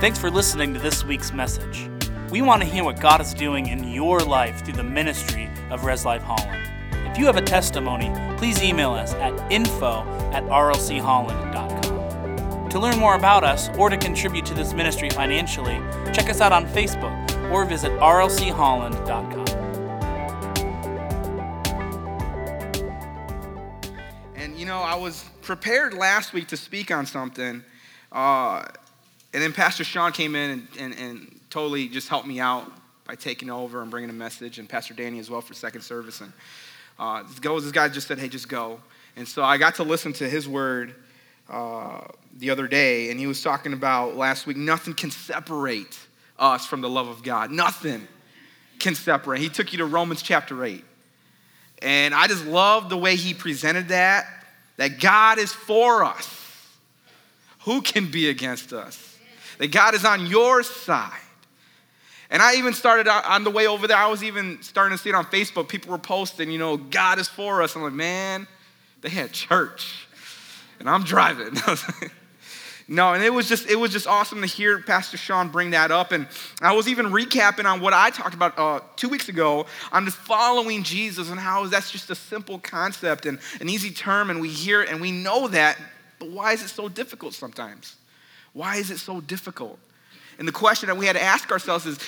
Thanks for listening to this week's message. We want to hear what God is doing in your life through the ministry of Res Life Holland. If you have a testimony, please email us at info at rlcholland.com. To learn more about us or to contribute to this ministry financially, check us out on Facebook or visit rlcholland.com. And you know, I was prepared last week to speak on something, uh, and then Pastor Sean came in and, and, and totally just helped me out by taking over and bringing a message, and Pastor Danny as well for second service. And uh, this, goes, this guy just said, hey, just go. And so I got to listen to his word uh, the other day, and he was talking about last week nothing can separate us from the love of God. Nothing can separate. He took you to Romans chapter 8. And I just love the way he presented that, that God is for us. Who can be against us? That God is on your side. And I even started on the way over there, I was even starting to see it on Facebook. People were posting, you know, God is for us. I'm like, man, they had church. And I'm driving. no, and it was just it was just awesome to hear Pastor Sean bring that up. And I was even recapping on what I talked about uh, two weeks ago on just following Jesus and how that's just a simple concept and an easy term, and we hear it and we know that, but why is it so difficult sometimes? Why is it so difficult? And the question that we had to ask ourselves is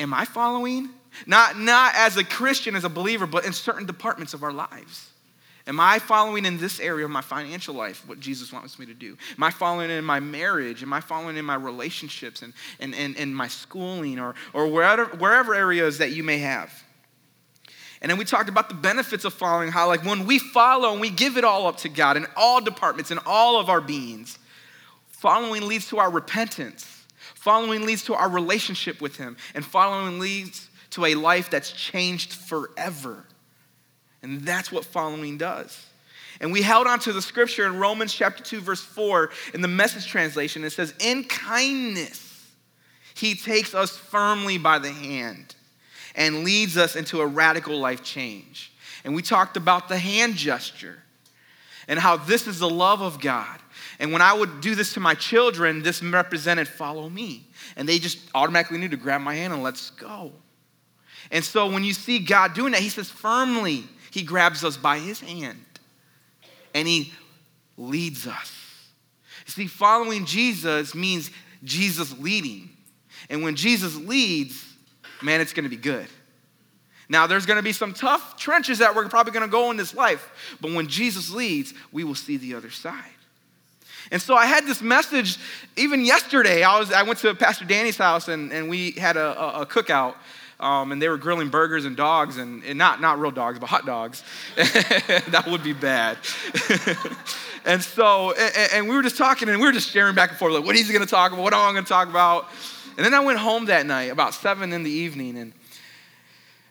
Am I following? Not, not as a Christian, as a believer, but in certain departments of our lives. Am I following in this area of my financial life what Jesus wants me to do? Am I following in my marriage? Am I following in my relationships and, and, and, and my schooling or, or wherever, wherever areas that you may have? And then we talked about the benefits of following, how, like, when we follow and we give it all up to God in all departments, in all of our beings, following leads to our repentance Following leads to our relationship with Him, and following leads to a life that's changed forever. And that's what following does. And we held on to the scripture in Romans chapter 2, verse 4, in the message translation. It says, In kindness, He takes us firmly by the hand and leads us into a radical life change. And we talked about the hand gesture and how this is the love of God and when I would do this to my children, this represented follow me. And they just automatically knew to grab my hand and let's go. And so when you see God doing that, He says firmly, He grabs us by His hand and He leads us. You see, following Jesus means Jesus leading. And when Jesus leads, man, it's gonna be good. Now, there's gonna be some tough trenches that we're probably gonna go in this life, but when Jesus leads, we will see the other side. And so I had this message even yesterday. I, was, I went to Pastor Danny's house and, and we had a, a, a cookout. Um, and they were grilling burgers and dogs, and, and not, not real dogs, but hot dogs. that would be bad. and so, and, and, we were just talking, and we were just sharing back and forth, like, what is he gonna talk about? What am I gonna talk about? And then I went home that night, about seven in the evening, and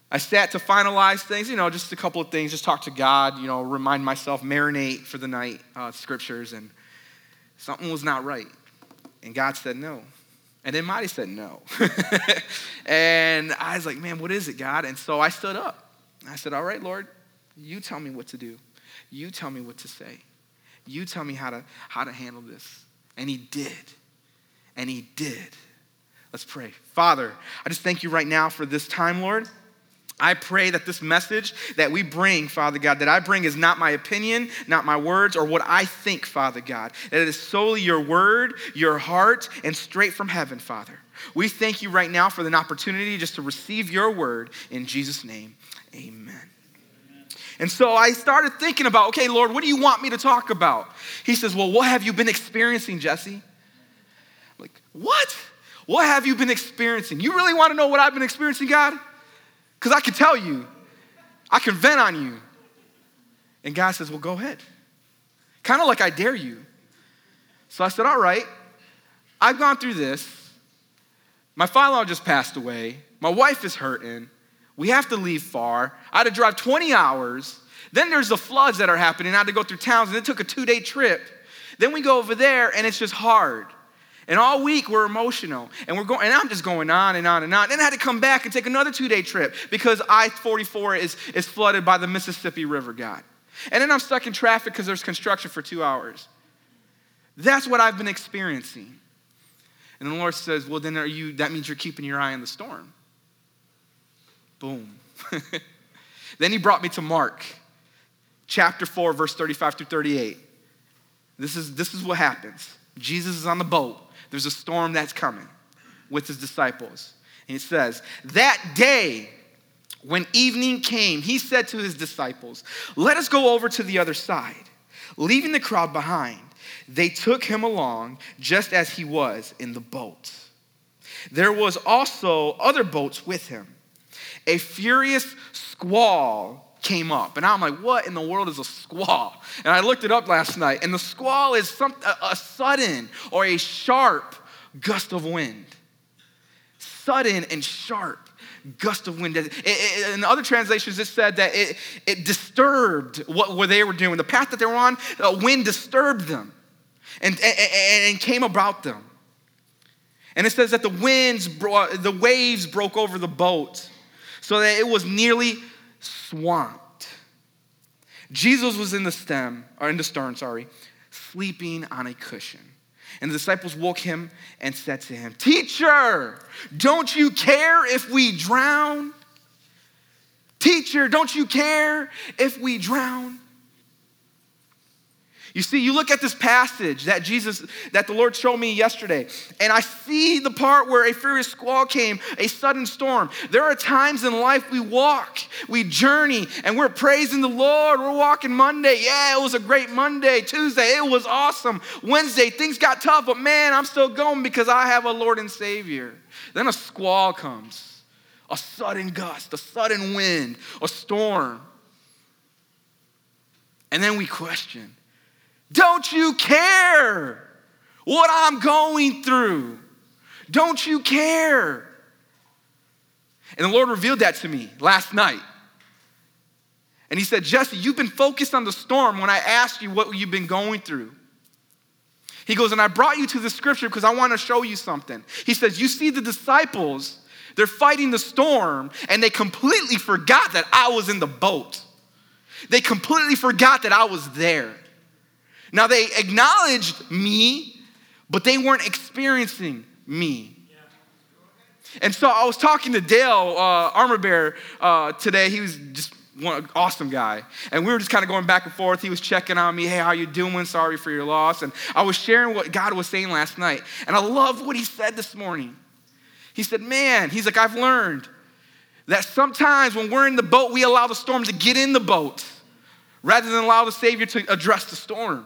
I sat to finalize things, you know, just a couple of things, just talk to God, you know, remind myself, marinate for the night, uh, scriptures, and something was not right. And God said no. And then Marty said no. and I was like, man, what is it, God? And so I stood up. I said, all right, Lord, you tell me what to do. You tell me what to say. You tell me how to, how to handle this. And he did. And he did. Let's pray. Father, I just thank you right now for this time, Lord. I pray that this message that we bring, Father God, that I bring is not my opinion, not my words, or what I think, Father God. That it is solely your word, your heart, and straight from heaven, Father. We thank you right now for an opportunity just to receive your word in Jesus' name. Amen. And so I started thinking about, okay, Lord, what do you want me to talk about? He says, Well, what have you been experiencing, Jesse? I'm like, what? What have you been experiencing? You really want to know what I've been experiencing, God? Because I can tell you, I can vent on you. And God says, Well, go ahead. Kind of like I dare you. So I said, All right, I've gone through this. My father just passed away. My wife is hurting. We have to leave far. I had to drive 20 hours. Then there's the floods that are happening. I had to go through towns, and it took a two day trip. Then we go over there, and it's just hard. And all week we're emotional. And we're going, and I'm just going on and on and on. Then I had to come back and take another two-day trip because I-44 is, is flooded by the Mississippi River, God. And then I'm stuck in traffic because there's construction for two hours. That's what I've been experiencing. And the Lord says, Well, then are you, that means you're keeping your eye on the storm. Boom. then he brought me to Mark chapter 4, verse 35 through 38. This is, this is what happens. Jesus is on the boat. There's a storm that's coming with his disciples. And he says, That day, when evening came, he said to his disciples, Let us go over to the other side. Leaving the crowd behind, they took him along just as he was in the boat. There was also other boats with him. A furious squall came up. And I'm like, what in the world is a squall? And I looked it up last night. And the squall is some, a, a sudden or a sharp gust of wind. Sudden and sharp gust of wind. in other translations, it said that it, it disturbed what, what they were doing. The path that they were on, the wind disturbed them and, and, and came about them. And it says that the winds, the waves broke over the boat so that it was nearly swamped. Jesus was in the stem, or in the stern, sorry, sleeping on a cushion. And the disciples woke him and said to him, Teacher, don't you care if we drown? Teacher, don't you care if we drown? You see, you look at this passage that Jesus, that the Lord showed me yesterday, and I see the part where a furious squall came, a sudden storm. There are times in life we walk, we journey, and we're praising the Lord. We're walking Monday. Yeah, it was a great Monday. Tuesday, it was awesome. Wednesday, things got tough, but man, I'm still going because I have a Lord and Savior. Then a squall comes, a sudden gust, a sudden wind, a storm. And then we question don't you care what I'm going through? Don't you care? And the Lord revealed that to me last night. And He said, Jesse, you've been focused on the storm when I asked you what you've been going through. He goes, and I brought you to the scripture because I want to show you something. He says, You see the disciples, they're fighting the storm, and they completely forgot that I was in the boat. They completely forgot that I was there. Now, they acknowledged me, but they weren't experiencing me. And so I was talking to Dale uh, Armor Bear uh, today. He was just one awesome guy. And we were just kind of going back and forth. He was checking on me. Hey, how you doing? Sorry for your loss. And I was sharing what God was saying last night. And I love what he said this morning. He said, man, he's like, I've learned that sometimes when we're in the boat, we allow the storm to get in the boat rather than allow the Savior to address the storm.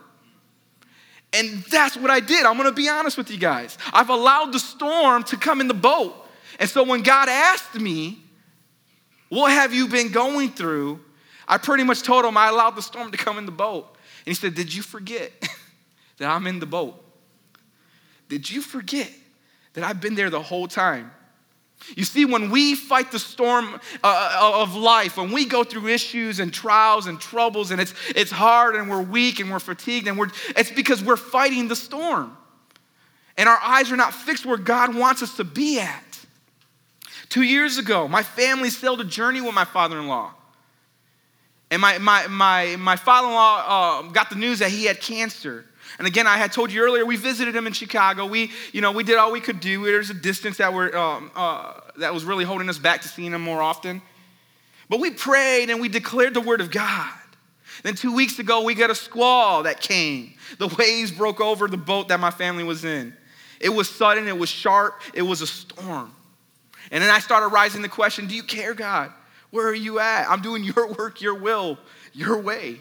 And that's what I did. I'm gonna be honest with you guys. I've allowed the storm to come in the boat. And so when God asked me, What have you been going through? I pretty much told him I allowed the storm to come in the boat. And he said, Did you forget that I'm in the boat? Did you forget that I've been there the whole time? You see, when we fight the storm uh, uh, of life, when we go through issues and trials and troubles, and it's, it's hard and we're weak and we're fatigued, and we're, it's because we're fighting the storm. And our eyes are not fixed where God wants us to be at. Two years ago, my family sailed a journey with my father in law. And my, my, my, my father in law uh, got the news that he had cancer. And again, I had told you earlier, we visited him in Chicago. We, you know, we did all we could do. There's a distance that, we're, um, uh, that was really holding us back to seeing him more often. But we prayed and we declared the word of God. Then two weeks ago, we got a squall that came. The waves broke over the boat that my family was in. It was sudden, it was sharp, it was a storm. And then I started rising the question Do you care, God? Where are you at? I'm doing your work, your will, your way.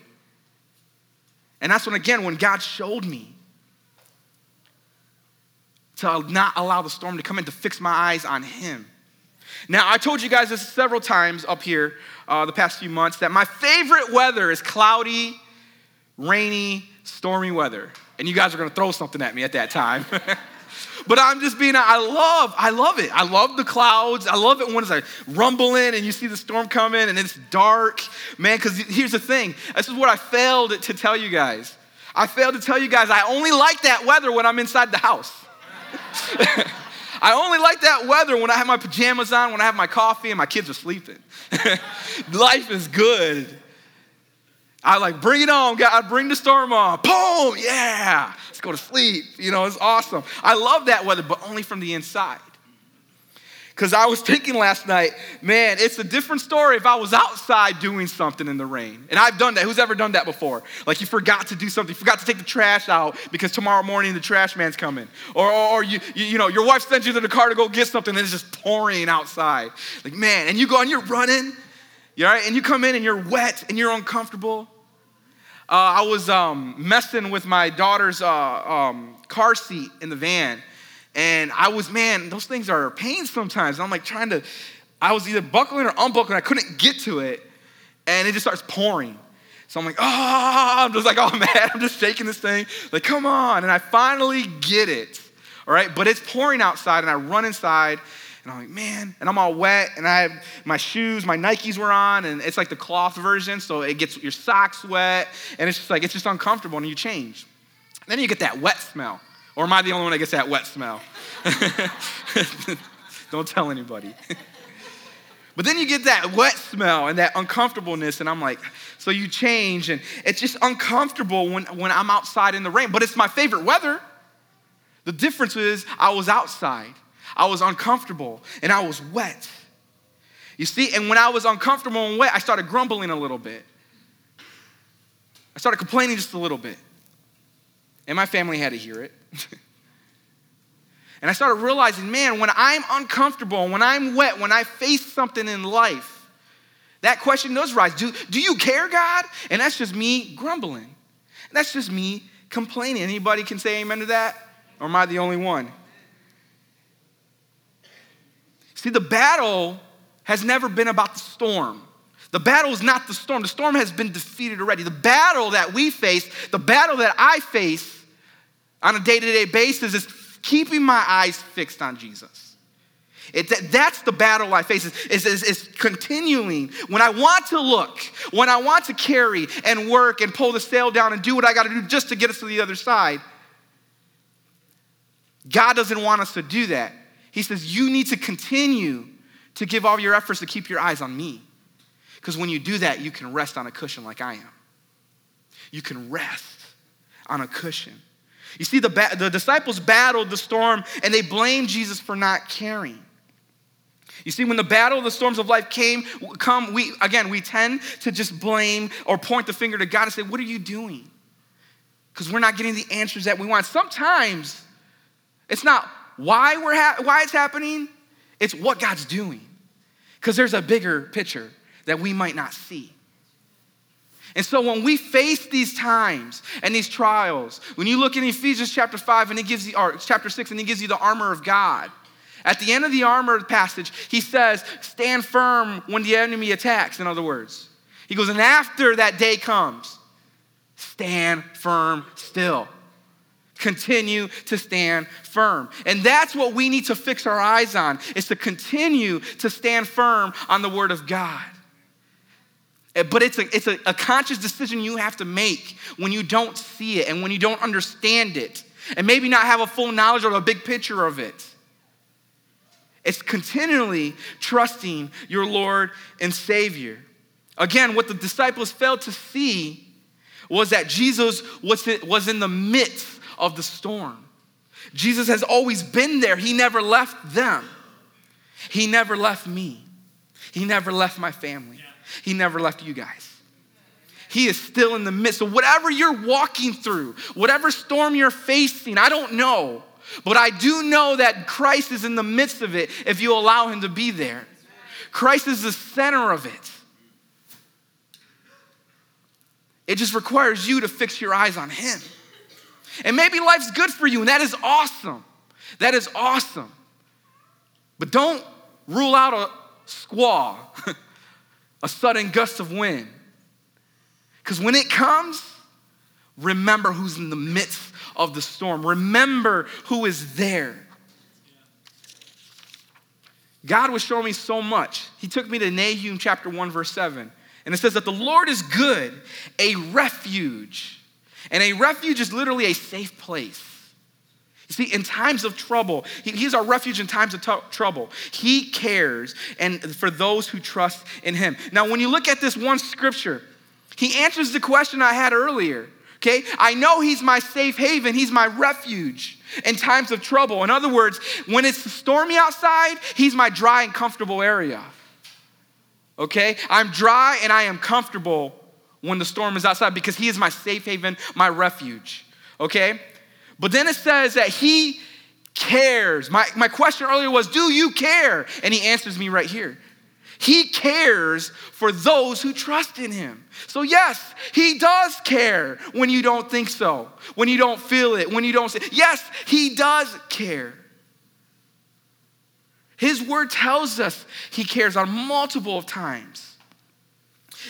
And that's when, again, when God showed me to not allow the storm to come in, to fix my eyes on Him. Now, I told you guys this several times up here uh, the past few months that my favorite weather is cloudy, rainy, stormy weather. And you guys are gonna throw something at me at that time. But I'm just being, I love, I love it. I love the clouds. I love it when it's like rumbling and you see the storm coming and it's dark. Man, because here's the thing this is what I failed to tell you guys. I failed to tell you guys I only like that weather when I'm inside the house. I only like that weather when I have my pajamas on, when I have my coffee and my kids are sleeping. Life is good. I like, bring it on, God, bring the storm on. Boom, yeah, go to sleep. You know, it's awesome. I love that weather, but only from the inside. Because I was thinking last night, man, it's a different story if I was outside doing something in the rain. And I've done that. Who's ever done that before? Like you forgot to do something, you forgot to take the trash out because tomorrow morning the trash man's coming. Or, or, or you, you, you know, your wife sends you to the car to go get something and it's just pouring outside. Like, man, and you go and you're running, you right? And you come in and you're wet and you're uncomfortable. Uh, I was um, messing with my daughter's uh, um, car seat in the van and I was, man, those things are a pain sometimes. And I'm like trying to, I was either buckling or unbuckling. I couldn't get to it. And it just starts pouring. So I'm like, oh, I'm just like, oh man, I'm just shaking this thing. Like, come on. And I finally get it. All right. But it's pouring outside and I run inside and I'm like, man, and I'm all wet, and I have my shoes, my Nikes were on, and it's like the cloth version, so it gets your socks wet, and it's just like, it's just uncomfortable, and you change. Then you get that wet smell. Or am I the only one that gets that wet smell? Don't tell anybody. but then you get that wet smell and that uncomfortableness, and I'm like, so you change, and it's just uncomfortable when, when I'm outside in the rain, but it's my favorite weather. The difference is I was outside, I was uncomfortable, and I was wet. You see, and when I was uncomfortable and wet, I started grumbling a little bit. I started complaining just a little bit. And my family had to hear it. and I started realizing, man, when I'm uncomfortable, when I'm wet, when I face something in life, that question does rise. Do, do you care, God? And that's just me grumbling. That's just me complaining. Anybody can say amen to that? Or am I the only one? See, the battle has never been about the storm. The battle is not the storm. The storm has been defeated already. The battle that we face, the battle that I face, on a day to day basis is keeping my eyes fixed on Jesus. It, that's the battle I face, is, is, is continuing. When I want to look, when I want to carry and work and pull the sail down and do what I got to do just to get us to the other side, God doesn't want us to do that. He says, You need to continue to give all your efforts to keep your eyes on me. Because when you do that, you can rest on a cushion like I am. You can rest on a cushion. You see, the, ba- the disciples battled the storm and they blamed Jesus for not caring. You see, when the battle of the storms of life came, come, we again, we tend to just blame or point the finger to God and say, What are you doing? Because we're not getting the answers that we want. Sometimes it's not why we're ha- why it's happening, it's what God's doing. Because there's a bigger picture that we might not see. And so when we face these times and these trials, when you look in Ephesians chapter 5 and he gives you, or chapter 6 and he gives you the armor of God, at the end of the armor passage, he says, stand firm when the enemy attacks, in other words. He goes, and after that day comes, stand firm still. Continue to stand firm. And that's what we need to fix our eyes on, is to continue to stand firm on the word of God. Eh, but it's, a, it's a, a conscious decision you have to make when you don't see it and when you don't understand it, and maybe not have a full knowledge or a big picture of it. It's continually trusting your Lord and Savior. Again, what the disciples failed to see was that Jesus was, was in the midst of the storm. Jesus has always been there, He never left them. He never left me. He never left my family. He never left you guys. He is still in the midst of whatever you're walking through, whatever storm you're facing. I don't know, but I do know that Christ is in the midst of it if you allow Him to be there. Christ is the center of it. It just requires you to fix your eyes on Him. And maybe life's good for you, and that is awesome. That is awesome. But don't rule out a squall a sudden gust of wind. Because when it comes, remember who's in the midst of the storm. Remember who is there. God was showing me so much. He took me to Nahum chapter 1, verse 7. And it says that the Lord is good, a refuge. And a refuge is literally a safe place. You see, in times of trouble, he, He's our refuge in times of t- trouble. He cares and for those who trust in Him. Now, when you look at this one scripture, He answers the question I had earlier. Okay? I know He's my safe haven, He's my refuge in times of trouble. In other words, when it's stormy outside, He's my dry and comfortable area. Okay? I'm dry and I am comfortable when the storm is outside because He is my safe haven, my refuge. Okay? But then it says that He cares. My, my question earlier was, Do you care? And He answers me right here. He cares for those who trust in him. So, yes, he does care when you don't think so, when you don't feel it, when you don't say, yes, he does care. His word tells us he cares on multiple times.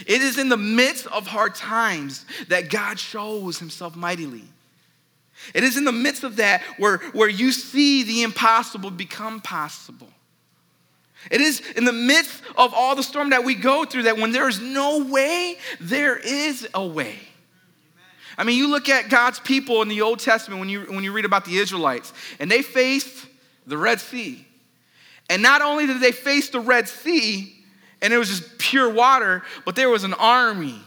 It is in the midst of hard times that God shows himself mightily. It is in the midst of that where, where you see the impossible become possible. It is in the midst of all the storm that we go through that when there is no way, there is a way. I mean, you look at God's people in the Old Testament when you, when you read about the Israelites, and they faced the Red Sea. And not only did they face the Red Sea, and it was just pure water, but there was an army,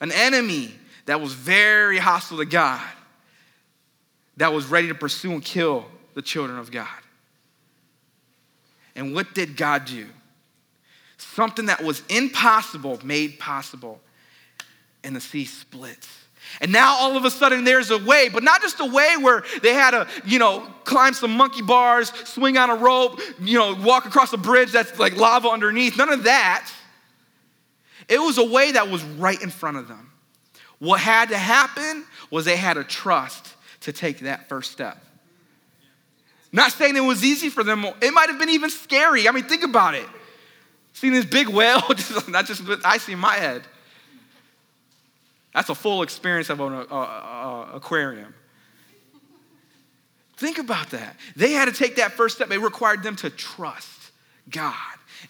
an enemy that was very hostile to God, that was ready to pursue and kill the children of God. And what did God do? Something that was impossible made possible, and the sea splits. And now all of a sudden there's a way, but not just a way where they had to, you know, climb some monkey bars, swing on a rope, you know, walk across a bridge that's like lava underneath. None of that. It was a way that was right in front of them. What had to happen was they had to trust to take that first step. Not saying it was easy for them. It might have been even scary. I mean, think about it. Seeing this big whale, not just I see in my head. That's a full experience of an uh, uh, uh, aquarium. Think about that. They had to take that first step. It required them to trust God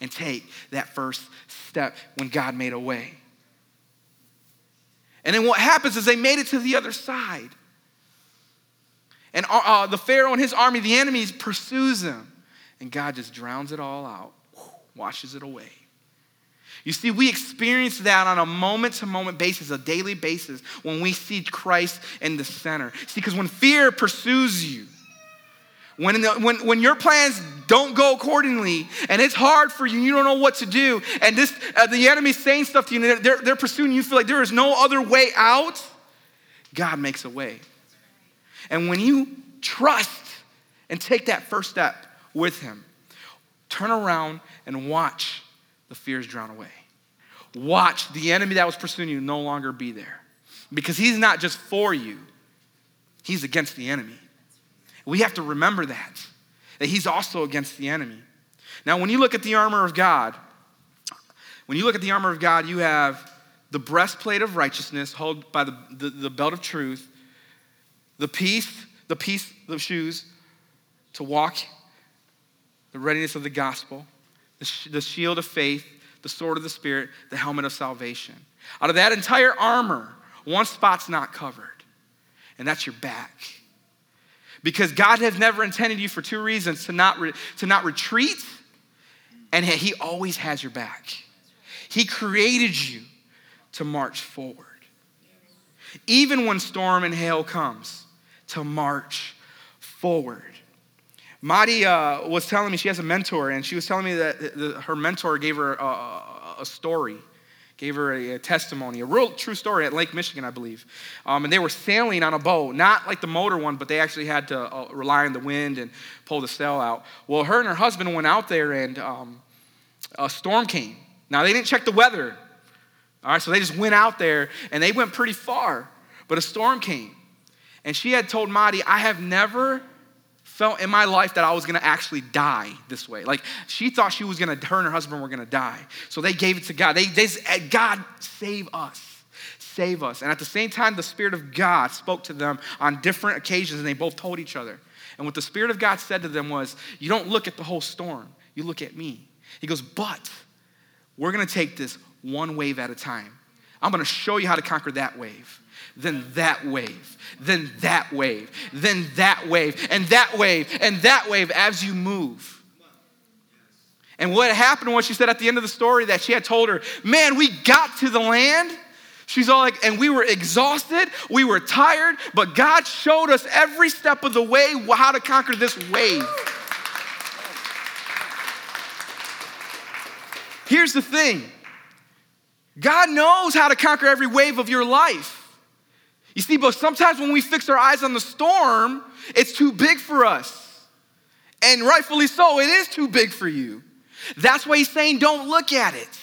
and take that first step when God made a way. And then what happens is they made it to the other side. And uh, uh, the Pharaoh and his army, the enemies, pursues them. And God just drowns it all out, washes it away. You see, we experience that on a moment to moment basis, a daily basis, when we see Christ in the center. See, because when fear pursues you, when, the, when, when your plans don't go accordingly and it's hard for you, you don't know what to do, and this, uh, the enemy's saying stuff to you, they're, they're pursuing you feel like there is no other way out, God makes a way. And when you trust and take that first step with Him, turn around and watch the fears drown away. Watch the enemy that was pursuing you no longer be there. Because He's not just for you, He's against the enemy. We have to remember that, that He's also against the enemy. Now, when you look at the armor of God, when you look at the armor of God, you have the breastplate of righteousness, held by the, the, the belt of truth, the peace, the peace, the shoes to walk, the readiness of the gospel, the, shield of faith, the sword of the Spirit, the helmet of salvation. Out of that entire armor, one spot's not covered, and that's your back. Because God has never intended you for two reasons to not, re- to not retreat, and He always has your back. He created you to march forward. Even when storm and hail comes, to march forward. Madi uh, was telling me she has a mentor, and she was telling me that the, her mentor gave her a, a story, gave her a, a, testimony, a real true story at Lake Michigan, I believe. Um, and they were sailing on a boat, not like the motor one, but they actually had to uh, rely on the wind and pull the sail out. Well, her and her husband went out there, and um, a storm came. Now, they didn't check the weather. All right, so they just went out there, and they went pretty far, but a storm came. And she had told Madi, I have never felt in my life that I was gonna actually die this way. Like she thought she was gonna, her and her husband were gonna die. So they gave it to God. They, they eh, God, save us. Save us. And at the same time, the Spirit of God spoke to them on different occasions, and they both told each other. And what the Spirit of God said to them was, You don't look at the whole storm, you look at me. He goes, But we're gonna take this one wave at a time. I'm gonna show you how to conquer that wave then that wave, then that wave, then that wave, and that wave, and that wave as you move. And what happened was she said at the end of the story that she had told her, Man, we got to the land She's all like, and we were exhausted, we were tired, but God showed us every step of the way how to conquer this wave. Here's the thing God knows how to conquer every wave of your life. You see, but sometimes when we fix our eyes on the storm, it's too big for us. And rightfully so, it is too big for you. That's why he's saying, don't look at it.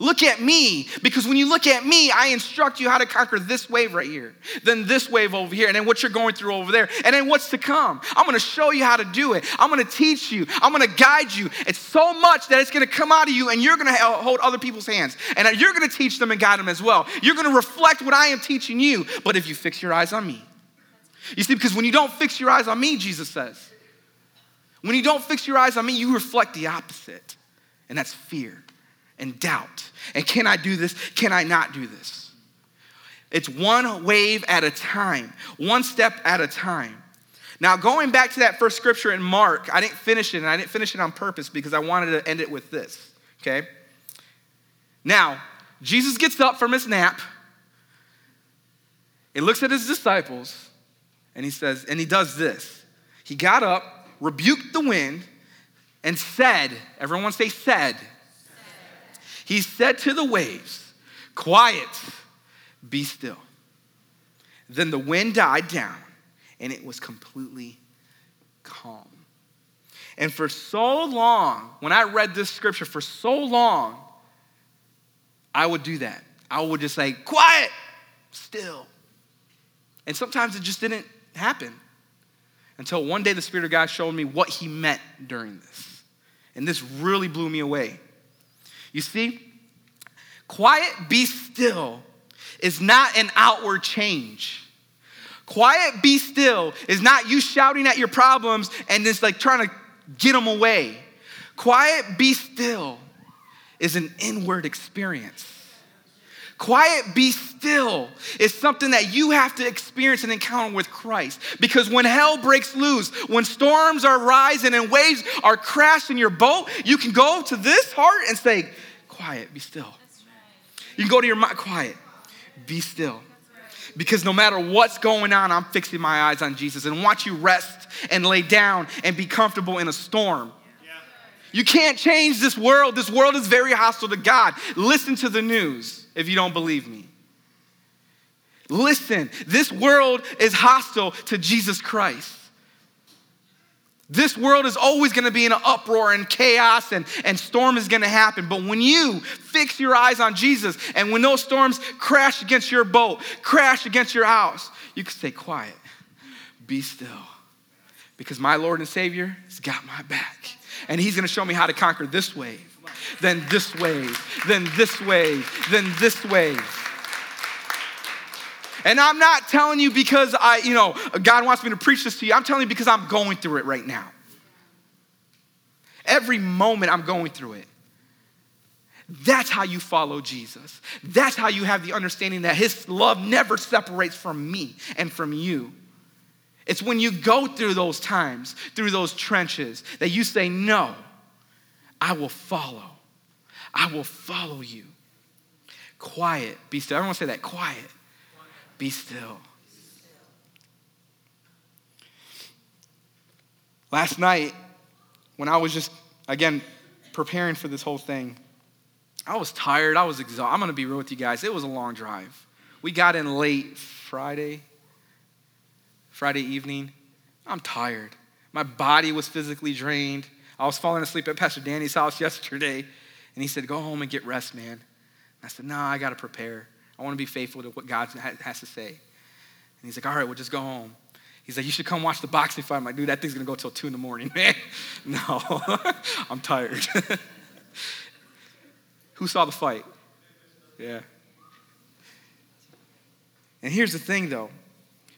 Look at me, because when you look at me, I instruct you how to conquer this wave right here, then this wave over here, and then what you're going through over there, and then what's to come. I'm gonna show you how to do it. I'm gonna teach you. I'm gonna guide you. It's so much that it's gonna come out of you, and you're gonna hold other people's hands, and you're gonna teach them and guide them as well. You're gonna reflect what I am teaching you, but if you fix your eyes on me. You see, because when you don't fix your eyes on me, Jesus says, when you don't fix your eyes on me, you reflect the opposite, and that's fear and doubt. And can I do this? Can I not do this? It's one wave at a time, one step at a time. Now, going back to that first scripture in Mark, I didn't finish it, and I didn't finish it on purpose because I wanted to end it with this, okay? Now, Jesus gets up from his nap, he looks at his disciples, and he says, and he does this. He got up, rebuked the wind, and said, everyone say, said. He said to the waves, Quiet, be still. Then the wind died down, and it was completely calm. And for so long, when I read this scripture, for so long, I would do that. I would just say, Quiet, still. And sometimes it just didn't happen until one day the Spirit of God showed me what He meant during this. And this really blew me away. You see, quiet, be still is not an outward change. Quiet, be still is not you shouting at your problems and just like trying to get them away. Quiet, be still is an inward experience. Quiet, be still is something that you have to experience and encounter with Christ. Because when hell breaks loose, when storms are rising and waves are crashing your boat, you can go to this heart and say, Quiet, be still. You can go to your mind, quiet, be still. Because no matter what's going on, I'm fixing my eyes on Jesus and watch you rest and lay down and be comfortable in a storm. You can't change this world. This world is very hostile to God. Listen to the news if you don't believe me. Listen, this world is hostile to Jesus Christ. This world is always going to be in an uproar and chaos and, and storm is going to happen. But when you fix your eyes on Jesus and when those storms crash against your boat, crash against your house, you can stay quiet, be still. Because my Lord and Savior has got my back. And He's going to show me how to conquer this wave, then this wave, then this wave, then this wave. And I'm not telling you because I, you know, God wants me to preach this to you. I'm telling you because I'm going through it right now. Every moment I'm going through it. That's how you follow Jesus. That's how you have the understanding that his love never separates from me and from you. It's when you go through those times, through those trenches, that you say, No, I will follow. I will follow you. Quiet, be still. Everyone say that quiet be still. Last night, when I was just, again, preparing for this whole thing, I was tired. I was exhausted. I'm going to be real with you guys. It was a long drive. We got in late Friday, Friday evening. I'm tired. My body was physically drained. I was falling asleep at Pastor Danny's house yesterday, and he said, Go home and get rest, man. And I said, No, I got to prepare. I want to be faithful to what God has to say. And he's like, all right, we'll just go home. He's like, you should come watch the boxing fight. I'm like, dude, that thing's going to go till 2 in the morning, man. no, I'm tired. Who saw the fight? Yeah. And here's the thing, though.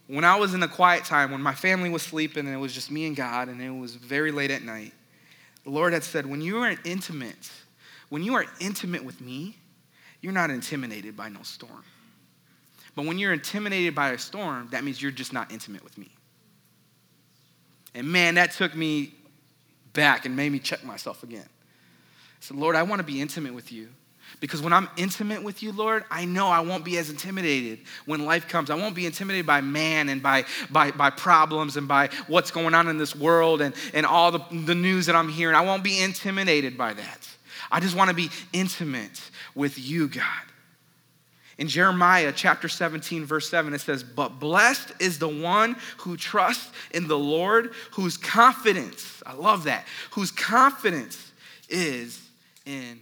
When I was in the quiet time, when my family was sleeping and it was just me and God and it was very late at night, the Lord had said, when you are intimate, when you are intimate with me, you're not intimidated by no storm. But when you're intimidated by a storm, that means you're just not intimate with me. And man, that took me back and made me check myself again. I said, Lord, I want to be intimate with you. Because when I'm intimate with you, Lord, I know I won't be as intimidated when life comes. I won't be intimidated by man and by, by, by problems and by what's going on in this world and, and all the, the news that I'm hearing. I won't be intimidated by that. I just want to be intimate with you, God. In Jeremiah chapter 17, verse 7, it says, But blessed is the one who trusts in the Lord, whose confidence, I love that, whose confidence is in